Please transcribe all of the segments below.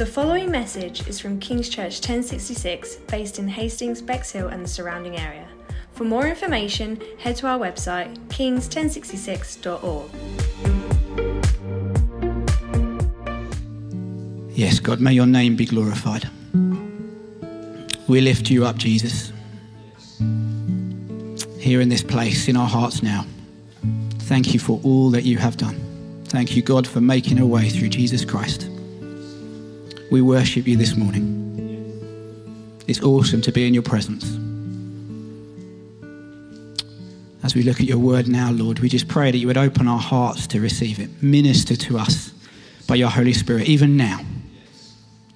The following message is from King's Church 1066, based in Hastings, Bexhill, and the surrounding area. For more information, head to our website, kings1066.org. Yes, God, may your name be glorified. We lift you up, Jesus. Here in this place, in our hearts now. Thank you for all that you have done. Thank you, God, for making a way through Jesus Christ. We worship you this morning. It's awesome to be in your presence. As we look at your word now, Lord, we just pray that you would open our hearts to receive it. Minister to us by your Holy Spirit, even now,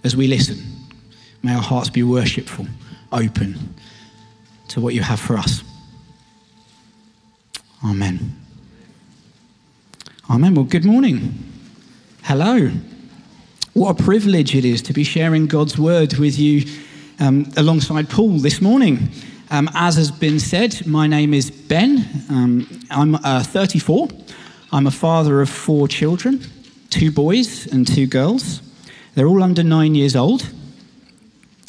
as we listen. May our hearts be worshipful, open to what you have for us. Amen. Amen. Well, good morning. Hello. What a privilege it is to be sharing God's word with you um, alongside Paul this morning. Um, as has been said, my name is Ben. Um, I'm uh, 34. I'm a father of four children two boys and two girls. They're all under nine years old.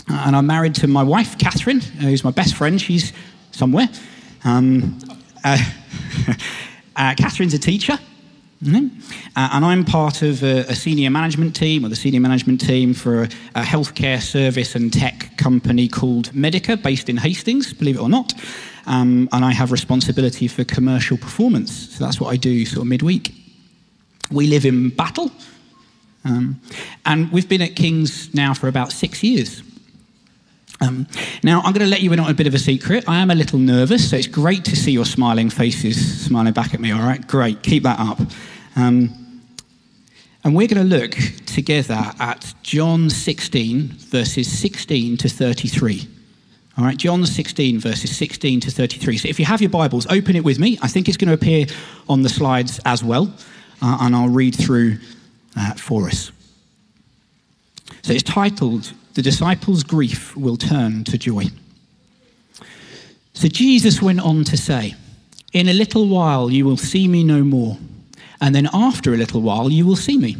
And I'm married to my wife, Catherine, who's my best friend. She's somewhere. Um, uh, uh, Catherine's a teacher. Mm-hmm. Uh, and I'm part of a, a, senior management team, or the senior management team for a, a, healthcare service and tech company called Medica, based in Hastings, believe it or not. Um, and I have responsibility for commercial performance. So that's what I do sort of midweek. We live in Battle, um, and we've been at King's now for about six years. Um, now, I'm going to let you in on a bit of a secret. I am a little nervous, so it's great to see your smiling faces smiling back at me, all right? Great, keep that up. Um, and we're going to look together at John 16, verses 16 to 33. All right, John 16, verses 16 to 33. So if you have your Bibles, open it with me. I think it's going to appear on the slides as well, uh, and I'll read through uh, for us. So it's titled, The Disciples' Grief Will Turn to Joy. So Jesus went on to say, In a little while you will see me no more and then after a little while you will see me.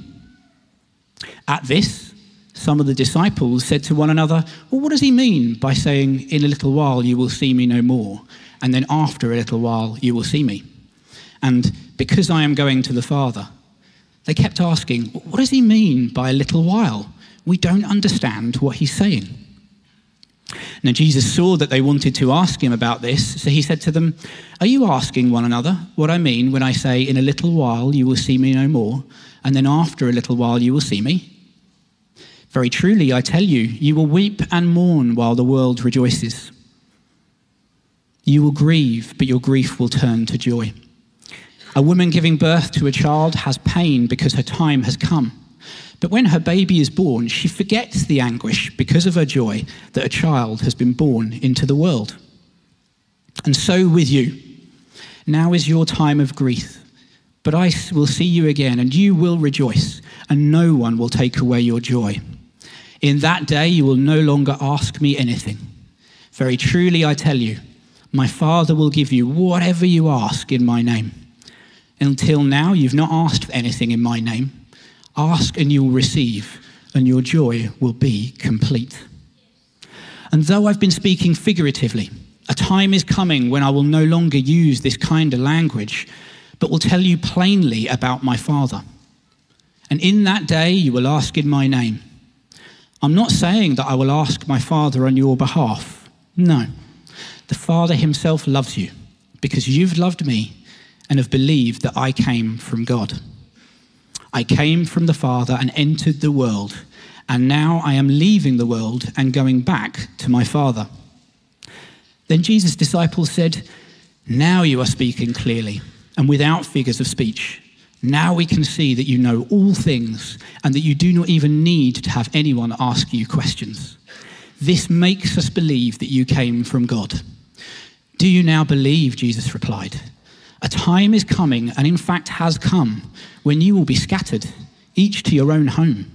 At this, some of the disciples said to one another, Well, what does he mean by saying, In a little while you will see me no more, and then after a little while you will see me? And because I am going to the Father, they kept asking, What does he mean by a little while? We don't understand what he's saying. Now, Jesus saw that they wanted to ask him about this, so he said to them, Are you asking one another what I mean when I say, In a little while you will see me no more, and then after a little while you will see me? Very truly, I tell you, you will weep and mourn while the world rejoices. You will grieve, but your grief will turn to joy. A woman giving birth to a child has pain because her time has come. But when her baby is born, she forgets the anguish because of her joy that a child has been born into the world. And so with you. Now is your time of grief. But I will see you again, and you will rejoice, and no one will take away your joy. In that day you will no longer ask me anything. Very truly I tell you, my Father will give you whatever you ask in my name. Until now you've not asked for anything in my name. Ask and you will receive, and your joy will be complete. And though I've been speaking figuratively, a time is coming when I will no longer use this kind of language, but will tell you plainly about my Father. And in that day you will ask in my name. I'm not saying that I will ask my Father on your behalf. No. The Father himself loves you because you've loved me and have believed that I came from God. I came from the Father and entered the world, and now I am leaving the world and going back to my Father. Then Jesus' disciples said, Now you are speaking clearly and without figures of speech. Now we can see that you know all things and that you do not even need to have anyone ask you questions. This makes us believe that you came from God. Do you now believe? Jesus replied. A time is coming, and in fact has come, when you will be scattered, each to your own home.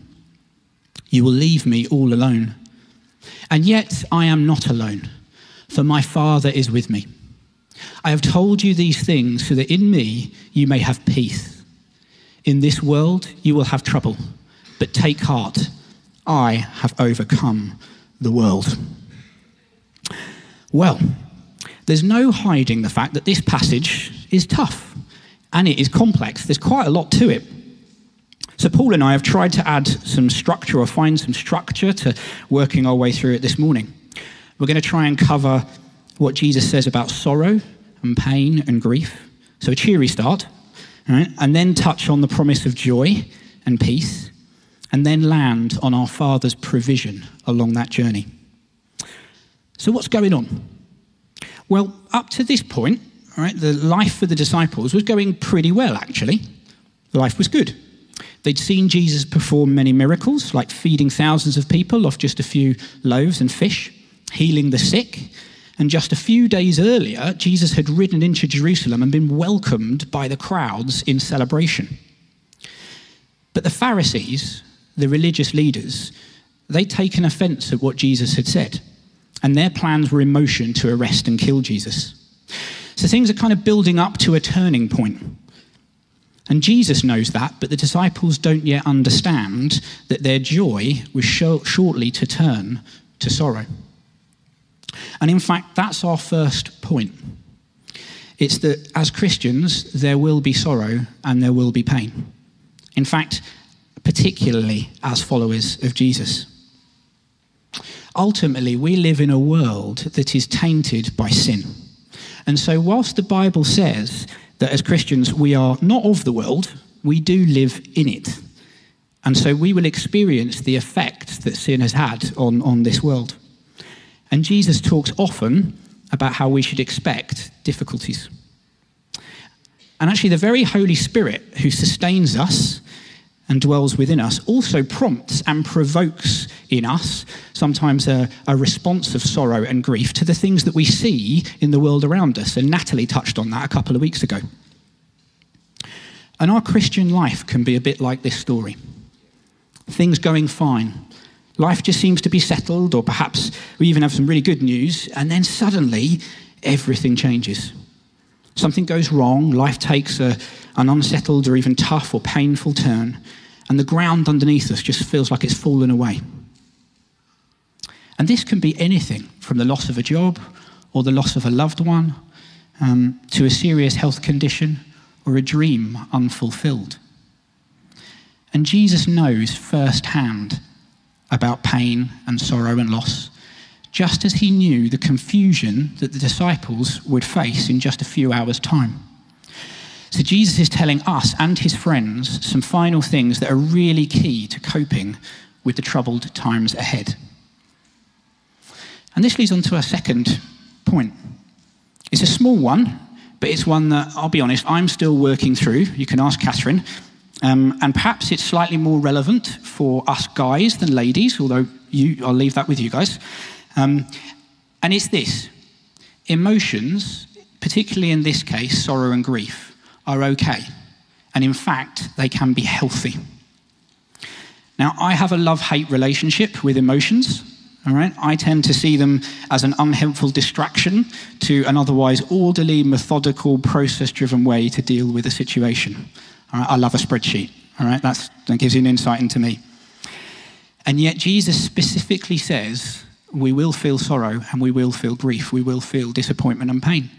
You will leave me all alone. And yet I am not alone, for my Father is with me. I have told you these things so that in me you may have peace. In this world you will have trouble, but take heart. I have overcome the world. Well, there's no hiding the fact that this passage is tough and it is complex. There's quite a lot to it. So, Paul and I have tried to add some structure or find some structure to working our way through it this morning. We're going to try and cover what Jesus says about sorrow and pain and grief. So, a cheery start, right? and then touch on the promise of joy and peace, and then land on our Father's provision along that journey. So, what's going on? Well, up to this point, right, the life for the disciples was going pretty well, actually. Life was good. They'd seen Jesus perform many miracles, like feeding thousands of people off just a few loaves and fish, healing the sick. And just a few days earlier, Jesus had ridden into Jerusalem and been welcomed by the crowds in celebration. But the Pharisees, the religious leaders, they'd taken offense at what Jesus had said, and their plans were in motion to arrest and kill Jesus. So things are kind of building up to a turning point. And Jesus knows that, but the disciples don't yet understand that their joy was shortly to turn to sorrow. And in fact, that's our first point. It's that as Christians, there will be sorrow and there will be pain. In fact, particularly as followers of Jesus. Ultimately, we live in a world that is tainted by sin. And so, whilst the Bible says that as Christians we are not of the world, we do live in it. And so we will experience the effect that sin has had on, on this world. And Jesus talks often about how we should expect difficulties. And actually, the very Holy Spirit who sustains us and dwells within us also prompts and provokes in us sometimes a, a, response of sorrow and grief to the things that we see in the world around us. And Natalie touched on that a couple of weeks ago. And our Christian life can be a bit like this story things going fine. Life just seems to be settled, or perhaps we even have some really good news, and then suddenly everything changes. Something goes wrong, life takes a, an unsettled or even tough or painful turn, and the ground underneath us just feels like it's fallen away. And this can be anything from the loss of a job or the loss of a loved one um, to a serious health condition or a dream unfulfilled. And Jesus knows firsthand about pain and sorrow and loss, just as he knew the confusion that the disciples would face in just a few hours' time. So Jesus is telling us and his friends some final things that are really key to coping with the troubled times ahead. And this leads on to our second point. It's a small one, but it's one that, I'll be honest, I'm still working through. You can ask Catherine. Um, and perhaps it's slightly more relevant for us guys than ladies, although you, I'll leave that with you guys. Um, and it's this emotions, particularly in this case, sorrow and grief, are okay. And in fact, they can be healthy. Now, I have a love hate relationship with emotions. All right? I tend to see them as an unhelpful distraction to an otherwise orderly, methodical, process driven way to deal with a situation. All right? I love a spreadsheet. All right? That's, that gives you an insight into me. And yet, Jesus specifically says we will feel sorrow and we will feel grief. We will feel disappointment and pain.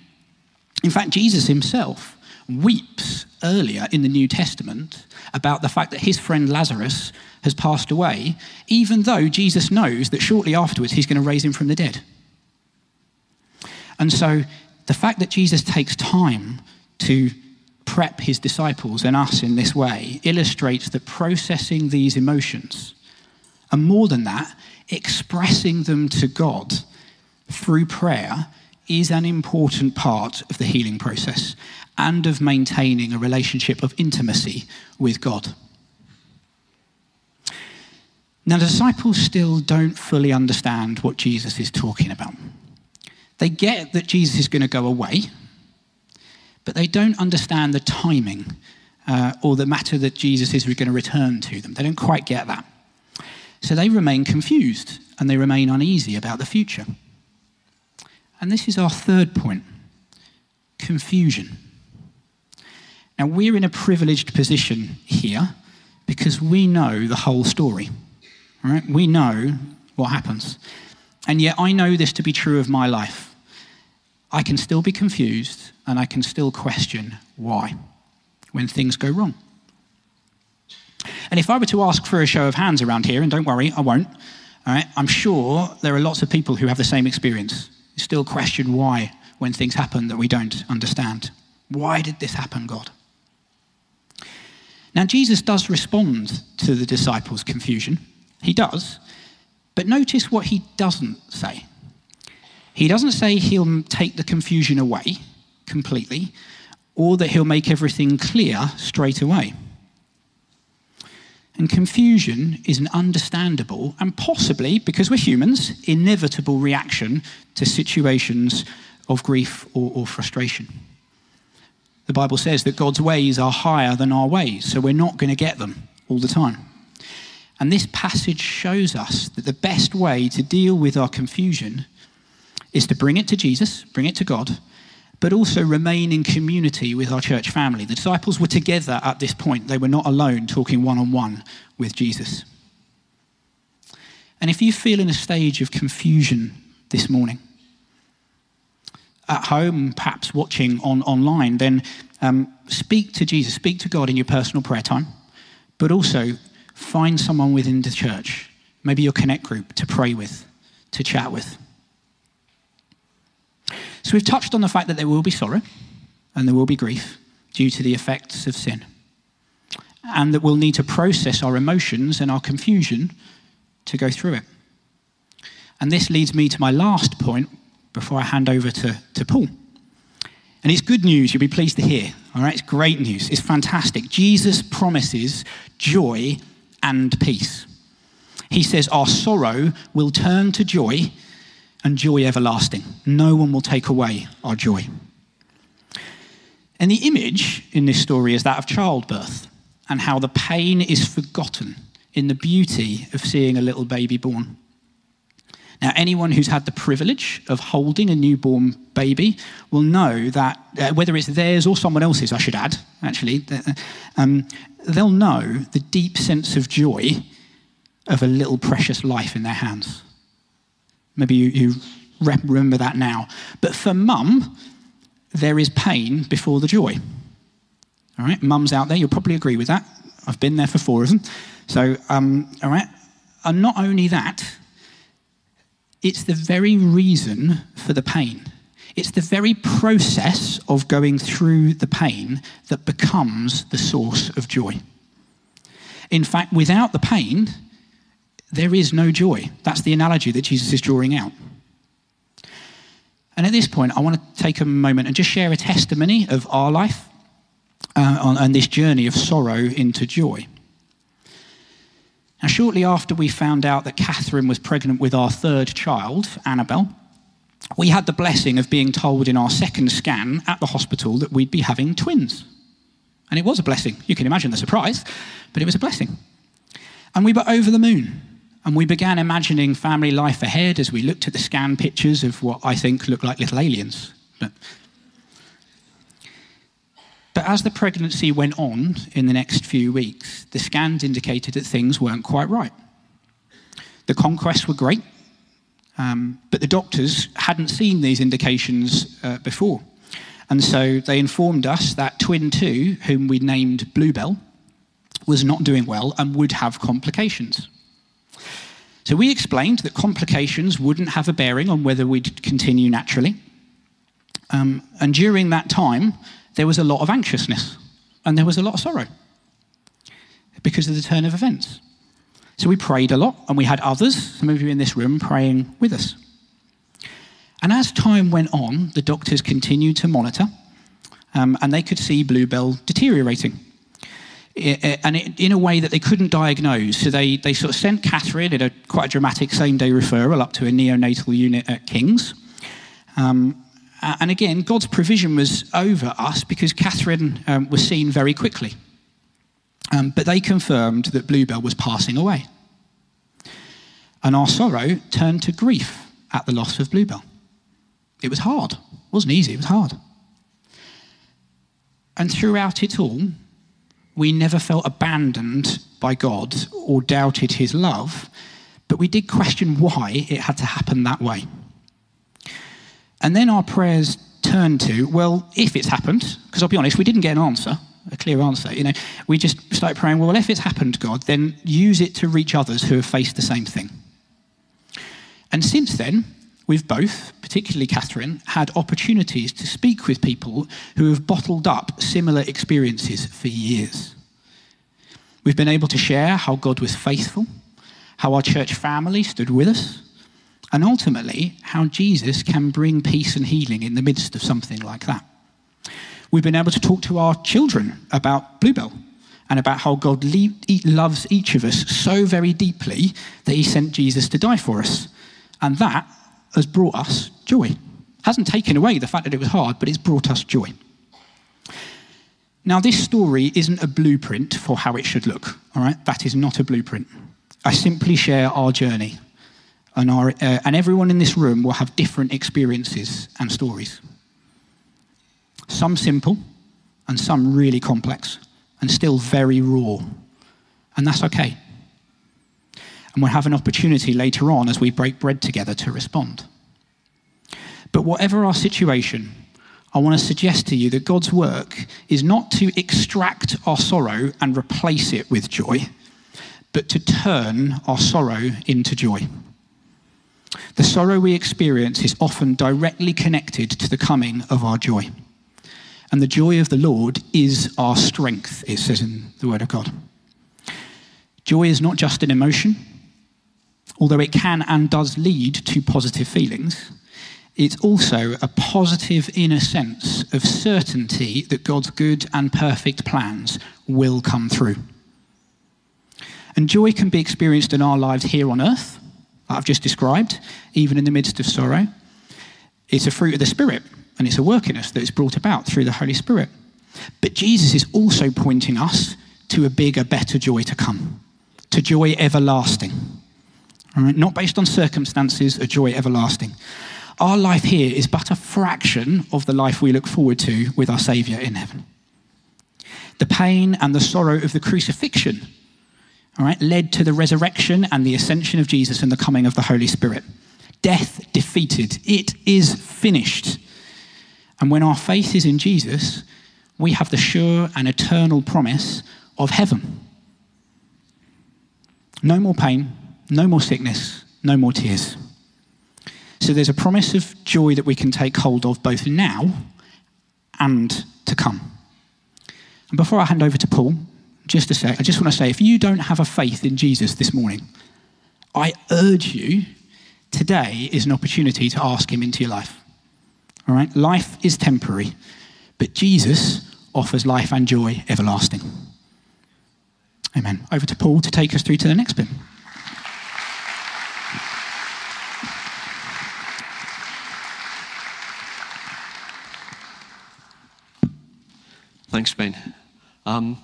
In fact, Jesus himself weeps earlier in the New Testament about the fact that his friend Lazarus has passed away, even though Jesus knows that shortly afterwards he's going to raise him from the dead. And so the fact that Jesus takes time to prep his disciples and us in this way illustrates that processing these emotions, and more than that, expressing them to God through prayer is an important part of the healing process and of maintaining a relationship of intimacy with God. Now, the disciples still don't fully understand what Jesus is talking about. They get that Jesus is going to go away, but they don't understand the timing uh, or the matter that Jesus is going to return to them. They don't quite get that. So they remain confused and they remain uneasy about the future. And this is our third point confusion. Now, we're in a privileged position here because we know the whole story. Right? We know what happens. And yet I know this to be true of my life. I can still be confused and I can still question why when things go wrong. And if I were to ask for a show of hands around here, and don't worry, I won't, all right, I'm sure there are lots of people who have the same experience, still question why when things happen that we don't understand. Why did this happen, God? Now, Jesus does respond to the disciples' confusion. He does. But notice what he doesn't say. He doesn't say he'll take the confusion away completely or that he'll make everything clear straight away. And confusion is an understandable and possibly, because we're humans, inevitable reaction to situations of grief or, or, frustration. The Bible says that God's ways are higher than our ways, so we're not going to get them all the time. And this passage shows us that the best way to deal with our confusion is to bring it to Jesus, bring it to God, but also remain in community with our church family. The disciples were together at this point, they were not alone talking one on one with Jesus. And if you feel in a stage of confusion this morning, at home, perhaps watching on online, then um, speak to Jesus, speak to God in your personal prayer time, but also find someone within the church, maybe your connect group, to pray with, to chat with. So we've touched on the fact that there will be sorrow and there will be grief due to the effects of sin. And that we'll need to process our emotions and our confusion to go through it. And this leads me to my last point before I hand over to, to Paul. And it's good news, you'll be pleased to hear. All right, it's great news. It's fantastic. Jesus promises joy and peace. He says, Our sorrow will turn to joy and joy everlasting. No one will take away our joy. And the image in this story is that of childbirth and how the pain is forgotten in the beauty of seeing a little baby born. Now, anyone who's had the privilege of holding a newborn baby will know that, uh, whether it's theirs or someone else's, I should add, actually, uh, um, they'll know the deep sense of joy of a little precious life in their hands. Maybe you, you remember that now. But for mum, there is pain before the joy. All right, mums out there, you'll probably agree with that. I've been there for four of them. So, um, all right. And not only that, it's the very reason for the pain. It's the very process of going through the pain that becomes the source of joy. In fact, without the pain, there is no joy. That's the analogy that Jesus is drawing out. And at this point, I want to take a moment and just share a testimony of our life uh, on, this journey of sorrow into joy. Now, shortly after we found out that Catherine was pregnant with our third child, Annabelle, we had the blessing of being told in our second scan at the hospital that we'd be having twins. And it was a blessing. You can imagine the surprise, but it was a blessing. And we were over the moon. And we began imagining family life ahead as we looked at the scan pictures of what I think looked like little aliens. But, but as the pregnancy went on in the next few weeks, the scans indicated that things weren't quite right. The conquests were great, um, but the doctors hadn't seen these indications uh, before. And so they informed us that twin two, whom we named Bluebell, was not doing well and would have complications. So we explained that complications wouldn't have a bearing on whether we'd continue naturally. Um, and during that time, there was a lot of anxiousness and there was a lot of sorrow because of the turn of events. So we prayed a lot and we had others, some of you in this room, praying with us. And as time went on, the doctors continued to monitor um, and they could see Bluebell deteriorating and in a way that they couldn't diagnose. So they, they sort of sent Catherine in a quite a dramatic same day referral up to a neonatal unit at King's. Um, and again, God's provision was over us because Catherine um, was seen very quickly. Um, but they confirmed that Bluebell was passing away. And our sorrow turned to grief at the loss of Bluebell. It was hard. It wasn't easy, it was hard. And throughout it all, we never felt abandoned by God or doubted his love, but we did question why it had to happen that way. And then our prayers turned to, well, if it's happened, because I'll be honest, we didn't get an answer, a clear answer. You know, we just started praying, well, if it's happened, God, then use it to reach others who have faced the same thing. And since then, we've both, particularly Catherine, had opportunities to speak with people who have bottled up similar experiences for years. We've been able to share how God was faithful, how our church family stood with us, and ultimately how Jesus can bring peace and healing in the midst of something like that. We've been able to talk to our children about Bluebell and about how God loves each of us so very deeply that he sent Jesus to die for us. And that has brought us joy. Hasn't taken away the fact that it was hard, but it's brought us joy. Now, this story isn't a blueprint for how it should look, all right? That is not a blueprint. I simply share our journey, and, our, uh, and everyone in this room will have different experiences and stories. Some simple, and some really complex, and still very raw. And that's okay. And we'll have an opportunity later on as we break bread together to respond. But whatever our situation, I want to suggest to you that God's work is not to extract our sorrow and replace it with joy, but to turn our sorrow into joy. The sorrow we experience is often directly connected to the coming of our joy. And the joy of the Lord is our strength, it says in the Word of God. Joy is not just an emotion, although it can and does lead to positive feelings. It's also a positive inner sense of certainty that God's good and perfect plans will come through. And joy can be experienced in our lives here on earth, like I've just described, even in the midst of sorrow. It's a fruit of the Spirit, and it's a work in us that is brought about through the Holy Spirit. But Jesus is also pointing us to a bigger, better joy to come, to joy everlasting. Not based on circumstances, a joy everlasting. Our life here is but a fraction of the life we look forward to with our Saviour in heaven. The pain and the sorrow of the crucifixion all right, led to the resurrection and the ascension of Jesus and the coming of the Holy Spirit. Death defeated. It is finished. And when our faith is in Jesus, we have the sure and eternal promise of heaven. No more pain, no more sickness, no more tears. So there's a promise of joy that we can take hold of both now and to come. And before I hand over to Paul, just a sec, I just want to say if you don't have a faith in Jesus this morning, I urge you, today is an opportunity to ask him into your life. All right? Life is temporary, but Jesus offers life and joy everlasting. Amen. Over to Paul to take us through to the next bit. Thanks, Ben. Um,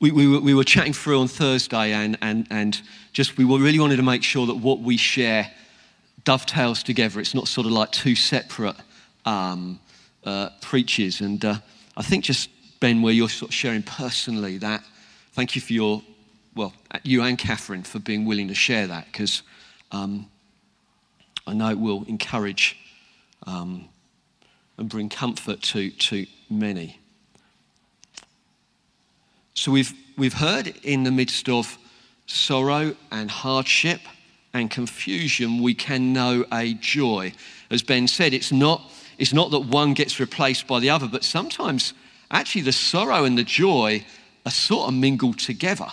we, we, were, we were chatting through on Thursday, and, and, and just we really wanted to make sure that what we share dovetails together. It's not sort of like two separate um, uh, preaches. And uh, I think just, Ben, where you're sort of sharing personally that, thank you for your, well, you and Catherine for being willing to share that, because um, I know it will encourage um, and bring comfort to, to many. So we've, we've heard in the midst of sorrow and hardship and confusion, we can know a joy. As Ben said, it's not, it's not that one gets replaced by the other, but sometimes actually the sorrow and the joy are sort of mingled together.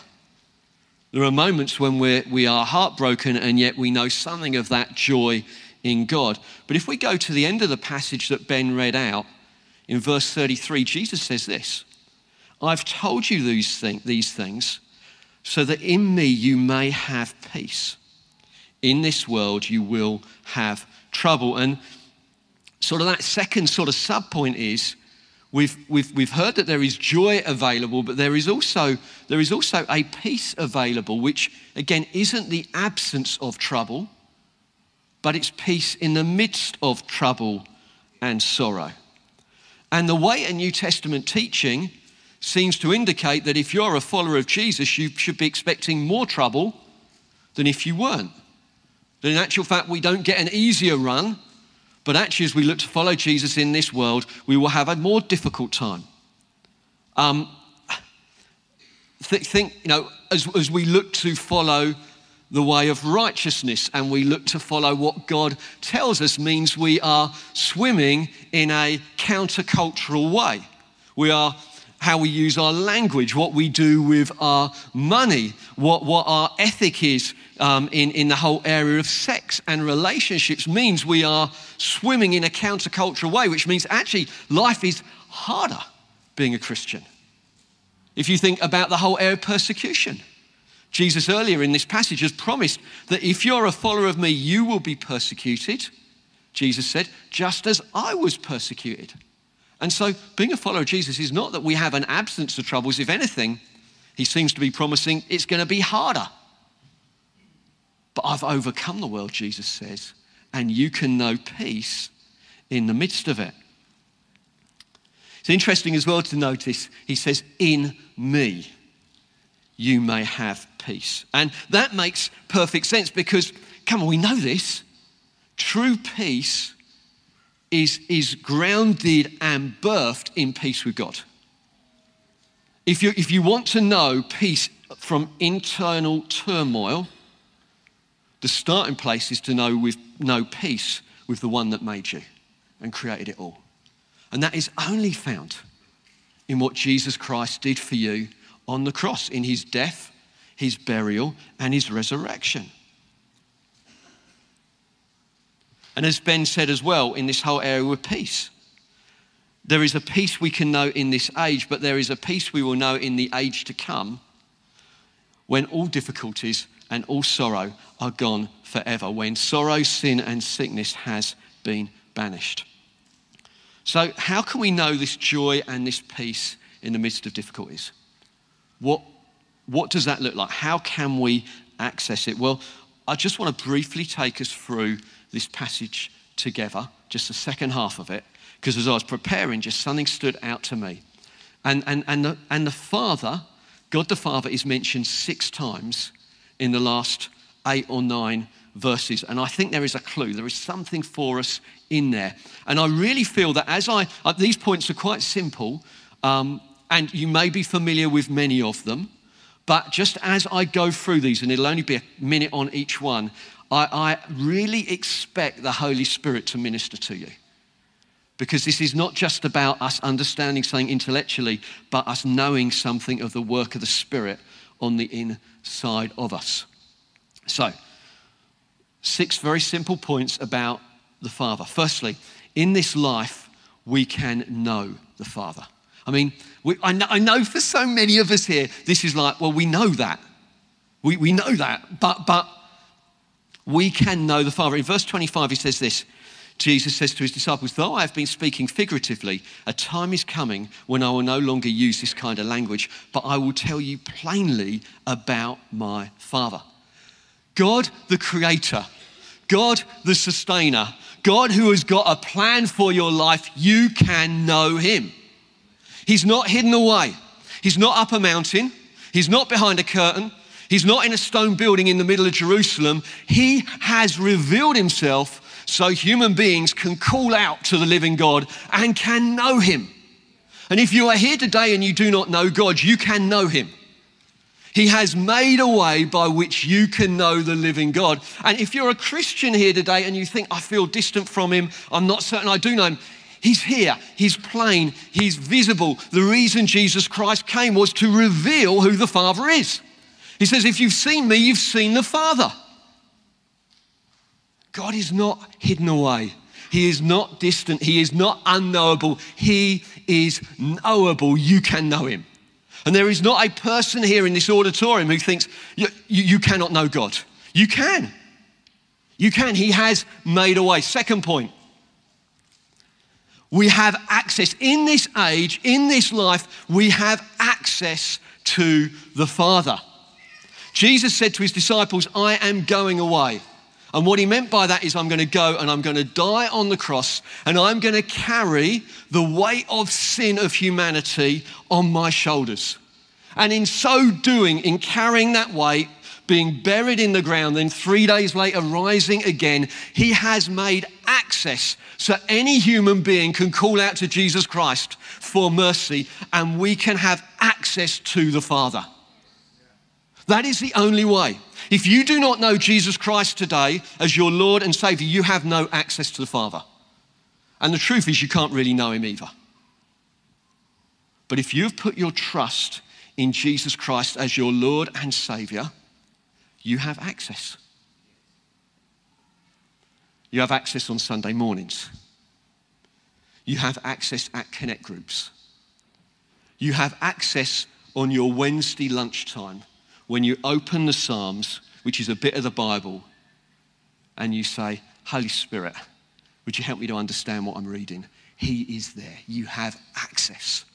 There are moments when we're, we are heartbroken and yet we know something of that joy in God. But if we go to the end of the passage that Ben read out, in verse 33, Jesus says this I've told you these, these things so that in me you may have peace. In this world you will have trouble. And sort of that second sort of sub point is we've, we've, we've heard that there is joy available, but there is, also, there is also a peace available, which again isn't the absence of trouble, but it's peace in the midst of trouble and sorrow. And the way a New Testament teaching seems to indicate that if you're a follower of Jesus, you should be expecting more trouble than if you weren't. That in actual fact, we don't get an easier run, but actually, as we look to follow Jesus in this world, we will have a more difficult time. Um, th- think, you know, as, as we look to follow the way of righteousness and we look to follow what God tells us means we are swimming in a countercultural way. We are how we use our language, what we do with our money, what, what our ethic is um, in, in the whole area of sex and relationships means we are swimming in a countercultural way, which means actually life is harder being a Christian. If you think about the whole area of persecution, Jesus earlier in this passage has promised that if you're a follower of me, you will be persecuted. Jesus said, just as I was persecuted. And so, being a follower of Jesus is not that we have an absence of troubles. If anything, he seems to be promising it's going to be harder. But I've overcome the world, Jesus says, and you can know peace in the midst of it. It's interesting as well to notice, he says, In me you may have peace. And that makes perfect sense because, come on, we know this. True peace is, is grounded and birthed in peace with God. If you, if you want to know peace from internal turmoil, the starting place is to know, with, know peace with the one that made you and created it all. And that is only found in what Jesus Christ did for you on the cross, in his death, his burial, and his resurrection. And as Ben said as well, in this whole area of peace, there is a peace we can know in this age, but there is a peace we will know in the age to come when all difficulties and all sorrow are gone forever, when sorrow, sin, and sickness has been banished. So, how can we know this joy and this peace in the midst of difficulties? What, what does that look like? How can we access it? Well, I just want to briefly take us through this passage together, just the second half of it, because as I was preparing, just something stood out to me. And, and, and, the, and the Father, God the Father, is mentioned six times in the last eight or nine verses. And I think there is a clue, there is something for us in there. And I really feel that as I, uh, these points are quite simple, um, and you may be familiar with many of them, but just as I go through these, and it'll only be a minute on each one, I, I really expect the Holy Spirit to minister to you. Because this is not just about us understanding something intellectually, but us knowing something of the work of the Spirit on the inside of us. So, six very simple points about the Father. Firstly, in this life, we can know the Father. I mean, we, I, know, I, know, for so many of us here, this is like, well, we know that. We, we know that, but, but we can know the Father. In verse 25, he says this Jesus says to his disciples, Though I have been speaking figuratively, a time is coming when I will no longer use this kind of language, but I will tell you plainly about my Father. God, the Creator, God, the Sustainer, God who has got a plan for your life, you can know Him. He's not hidden away, He's not up a mountain, He's not behind a curtain, He's not in a stone building in the middle of Jerusalem. He has revealed himself so human beings can call out to the living God and can know him. And if you are here today and you do not know God, you can know him. He has made a way by which you can know the living God. And if you're a Christian here today and you think, I feel distant from him, I'm not certain I do know him, He's here, He's plain, He's visible. The reason Jesus Christ came was to reveal who the Father is. He says, If you've seen me, you've seen the Father. God is not hidden away. He is not distant. He is not unknowable. He is knowable. You can know him. And there is not a person here in this auditorium who thinks you, you, you cannot know God. You can. You can. He has made a way. Second point we have access. In this age, in this life, we have access to the Father. Jesus said to his disciples, I am going away. And what he meant by that is, I'm going to go and I'm going to die on the cross and I'm going to carry the weight of sin of humanity on my shoulders. And in so doing, in carrying that weight, being buried in the ground, then three days later rising again, he has made access so any human being can call out to Jesus Christ for mercy and we can have access to the Father. That is the only way. If you do not know Jesus Christ today as your Lord and Savior, you have no access to the Father. And the truth is, you can't really know Him either. But if you've put your trust in Jesus Christ as your Lord and Savior, you have access. You have access on Sunday mornings. You have access at connect groups. You have access on your Wednesday lunchtime when you open the Psalms, which is a bit of the Bible, and you say, Holy Spirit, would you help me to understand what I'm reading? He is there. You have access.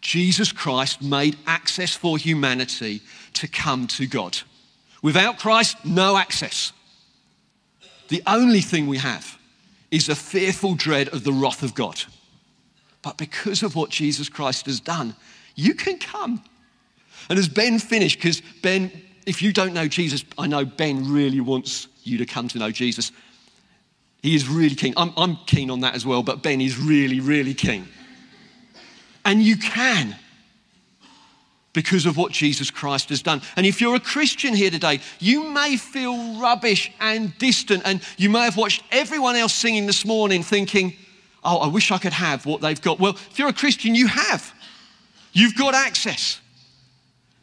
Jesus Christ made access for humanity to come to God. Without Christ, no access. The only thing we have is a fearful dread of the wrath of God. But because of what Jesus Christ has done, you can come. And as Ben finished, because Ben, if you don't know Jesus, I know Ben really wants you to come to know Jesus. He is really keen. I'm, I'm keen on that as well, but Ben is really, really keen. And you can because of what Jesus Christ has done. And if you're a Christian here today, you may feel rubbish and distant, and you may have watched everyone else singing this morning thinking, oh, I wish I could have what they've got. Well, if you're a Christian, you have. You've got access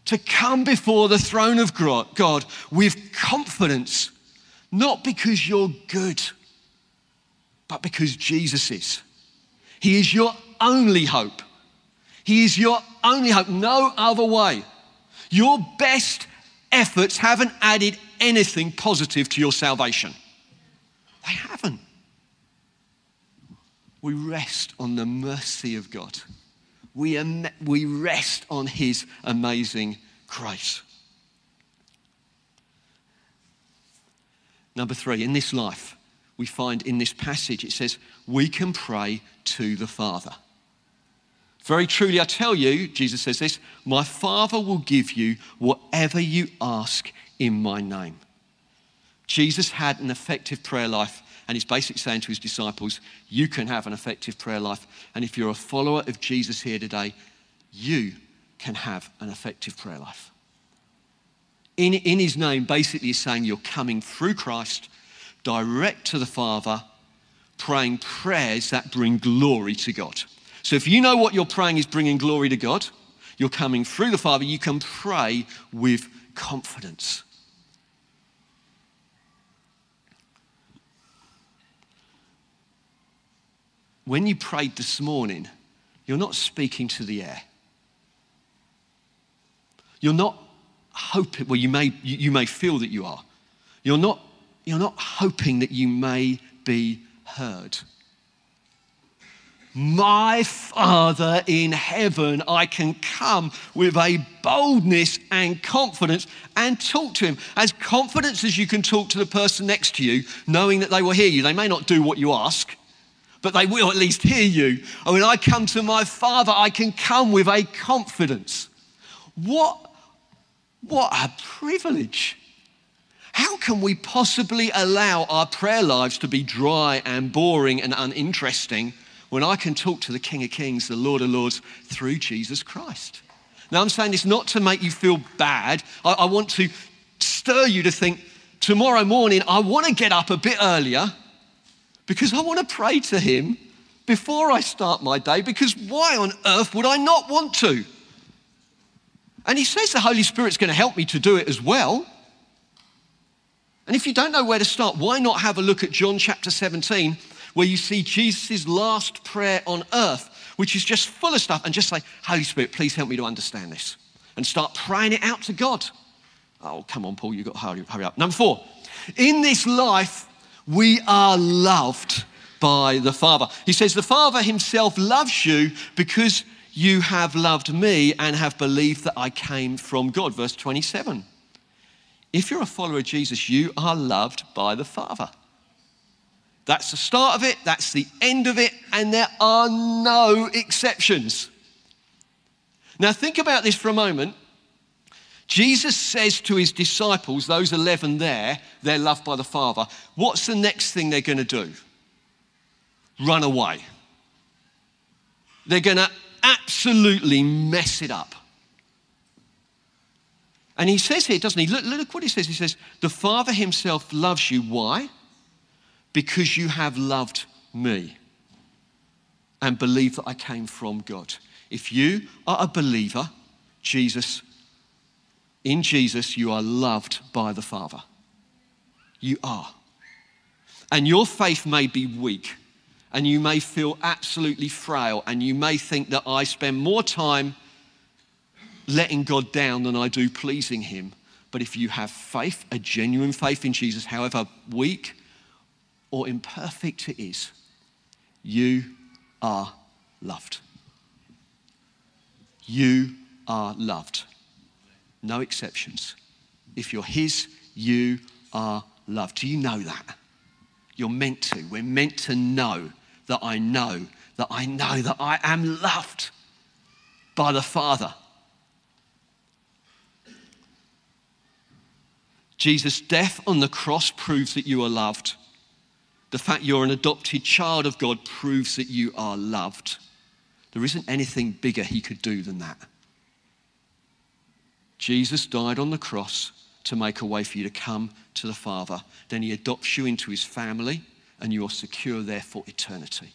to come before the throne of God with confidence, not because you're good, but because Jesus is. He is your only hope. He is your only hope, no other way. Your best efforts haven't added anything positive to your salvation. They haven't. We rest on the mercy of God we, am, we rest on His amazing grace. Number three, in this life, we find in this passage, it says, we can pray to the Father. Very truly, I tell you, Jesus says this, my Father will give you whatever you ask in my name. Jesus had an effective prayer life and he's basically saying to his disciples, You can have an effective prayer life. And if you're a follower of Jesus here today, you can have an effective prayer life. In, in his name, basically, he's saying you're coming through Christ direct to the Father, praying prayers that bring glory to God. So if you know what you're praying is bringing glory to God, you're coming through the Father, you can pray with confidence. When you prayed this morning, you're not speaking to the air. You're not hoping, well, you may, you may feel that you are. You're not, you're not hoping that you may be heard. My Father in heaven, I can come with a boldness and confidence and talk to Him. As confidence as you can talk to the person next to you, knowing that they will hear you. They may not do what you ask, but they will at least hear you. And when I come to my Father, I can come with a confidence. What, what a privilege. How can we possibly allow our prayer lives to be dry and boring and uninteresting when I can talk to the King of Kings, the Lord of Lords, through Jesus Christ? Now, I'm saying this not to make you feel bad. I, I want to stir you to think tomorrow morning, I want to get up a bit earlier because I want to pray to Him before I start my day, because why on earth would I not want to? And He says the Holy Spirit's going to help me to do it as well. And if you don't know where to start, why not have a look at John chapter 17, where you see Jesus' last prayer on earth, which is just full of stuff, and just say, Holy Spirit, please help me to understand this. And start praying it out to God. Oh, come on, Paul, you've got to hurry, hurry up. Number four, in this life, we are loved by the Father. He says, The Father himself loves you because you have loved me and have believed that I came from God. Verse 27. If you're a follower of Jesus, you are loved by the Father. That's the start of it, that's the end of it, and there are no exceptions. Now, think about this for a moment. Jesus says to his disciples, those 11 there, they're loved by the Father. What's the next thing they're going to do? Run away. They're going to absolutely mess it up. And he says here, doesn't he? Look, look what he says. He says, The Father himself loves you. Why? Because you have loved me and believe that I came from God. If you are a believer, Jesus, in Jesus, you are loved by the Father. You are. And your faith may be weak, and you may feel absolutely frail, and you may think that I spend more time letting God down than I do pleasing Him. But if you have faith, a genuine faith in Jesus, however weak or imperfect it is, you are loved. You are loved. No exceptions. If you're His, you are loved. Do you know that? You're meant to. We're meant to know that I know, that I know that I am loved by the Father. Jesus' death on the cross proves that you are loved. The fact you're an adopted child of God proves that you are loved. There isn't anything bigger he could do than that. Jesus died on the cross to make a way for you to come to the Father. Then he adopts you into his family, and you are secure there for eternity.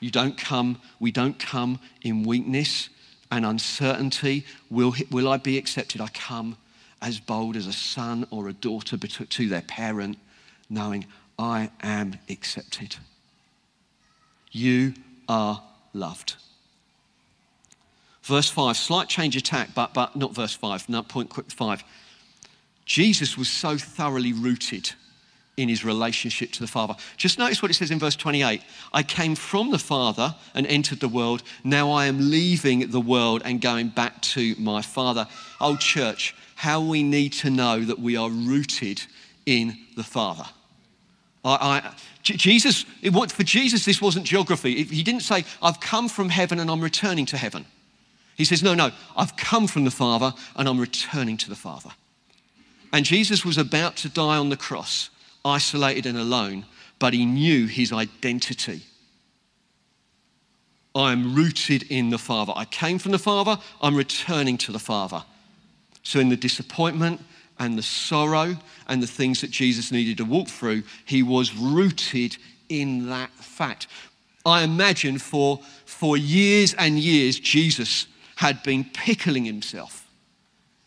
You don't come, we don't come in weakness and uncertainty. Will, will I be accepted? I come as bold as a son or a daughter to their parent, knowing I am accepted. You are loved. Verse 5, slight change of tack, but, but not verse 5, no, point quick 5. Jesus was so thoroughly rooted in his relationship to the Father. Just notice what it says in verse 28 I came from the Father and entered the world. Now I am leaving the world and going back to my Father. Old church, how we need to know that we are rooted in the Father. I, I, Jesus, it, for Jesus, this wasn't geography. He didn't say, I've come from heaven and I'm returning to heaven. He says, No, no, I've come from the Father and I'm returning to the Father. And Jesus was about to die on the cross, isolated and alone, but he knew his identity. I am rooted in the Father. I came from the Father, I'm returning to the Father. So, in the disappointment and the sorrow and the things that Jesus needed to walk through, he was rooted in that fact. I imagine for, for years and years, Jesus had been pickling himself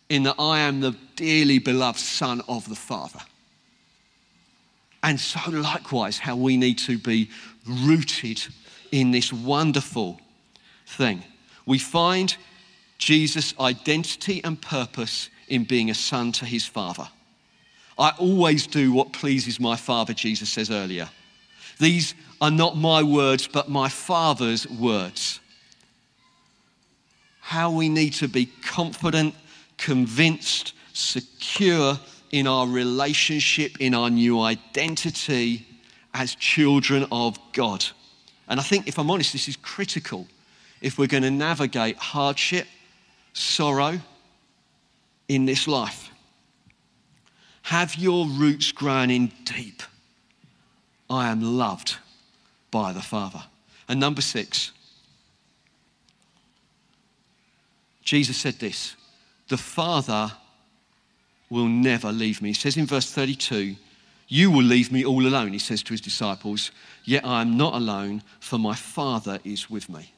in that I am the dearly beloved Son of the Father. And so, likewise, how we need to be rooted in this wonderful thing. We find Jesus' identity and purpose in being a son to his father. I always do what pleases my father, Jesus says earlier. These are not my words, but my father's words. How we need to be confident, convinced, secure in our relationship, in our new identity as children of God. And I think, if I'm honest, this is critical if we're going to navigate hardship sorrow in this life. Have your roots grown in deep. I am loved by the Father. And number six, Jesus said this The Father will never leave me. He says in verse 32, You will leave me all alone, he says to his disciples, yet I am not alone, for my Father is with me.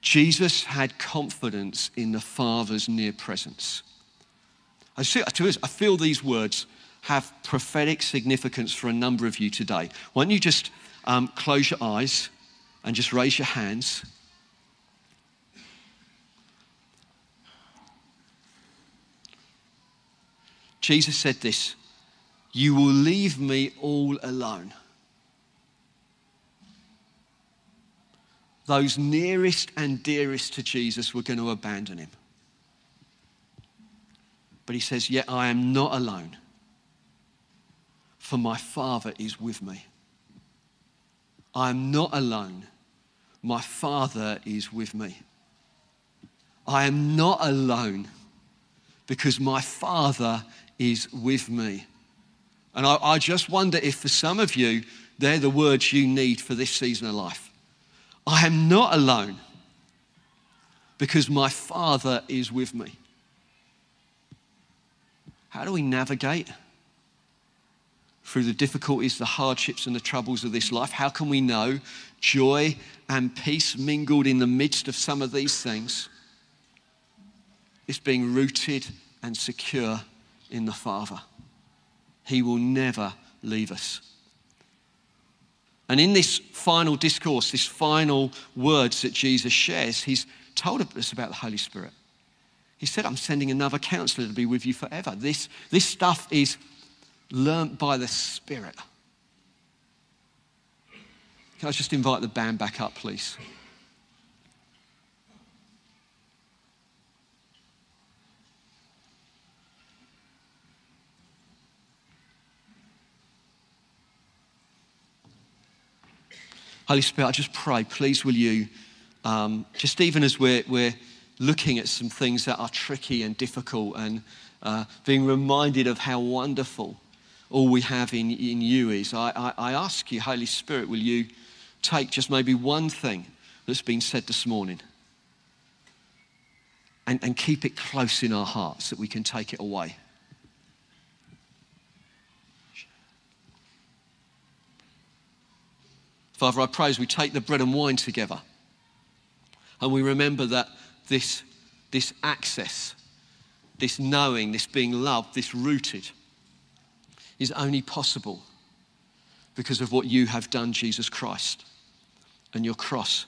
Jesus had confidence in the Father's near presence. I, feel these words have prophetic significance for a number of you today. Why don't you just um, close your eyes and just raise your hands? Jesus said this You will leave me all alone. those nearest and dearest to Jesus were going to abandon him. But he says, Yet I am not alone, for my Father is with me. I am not alone, my Father is with me. I am not alone because my Father is with me. And I, I, just wonder if for some of you, they're the words you need for this season of life. I am not alone because my Father is with me. How do we navigate through the difficulties, the hardships, and the troubles of this life? How can we know joy and peace mingled in the midst of some of these things? It's being rooted and secure in the Father. He will never leave us. And in this final discourse, this final words that Jesus shares, he's told us about the Holy Spirit. He said, I'm sending another counselor to be with you forever. This, this stuff is learnt by the Spirit. Can I just invite the band back up, please? Holy Spirit, I just pray, please will you, um, just even as we're, we're looking at some things that are tricky and difficult and uh, being reminded of how wonderful all we have in, in you is, I, I, I ask you, Holy Spirit, will you take just maybe one thing that's been said this morning and, and keep it close in our hearts that we can take it away? Father, I pray as we take the bread and wine together and we remember that this, this access, this knowing, this being loved, this rooted, is only possible because of what you have done, Jesus Christ, and your cross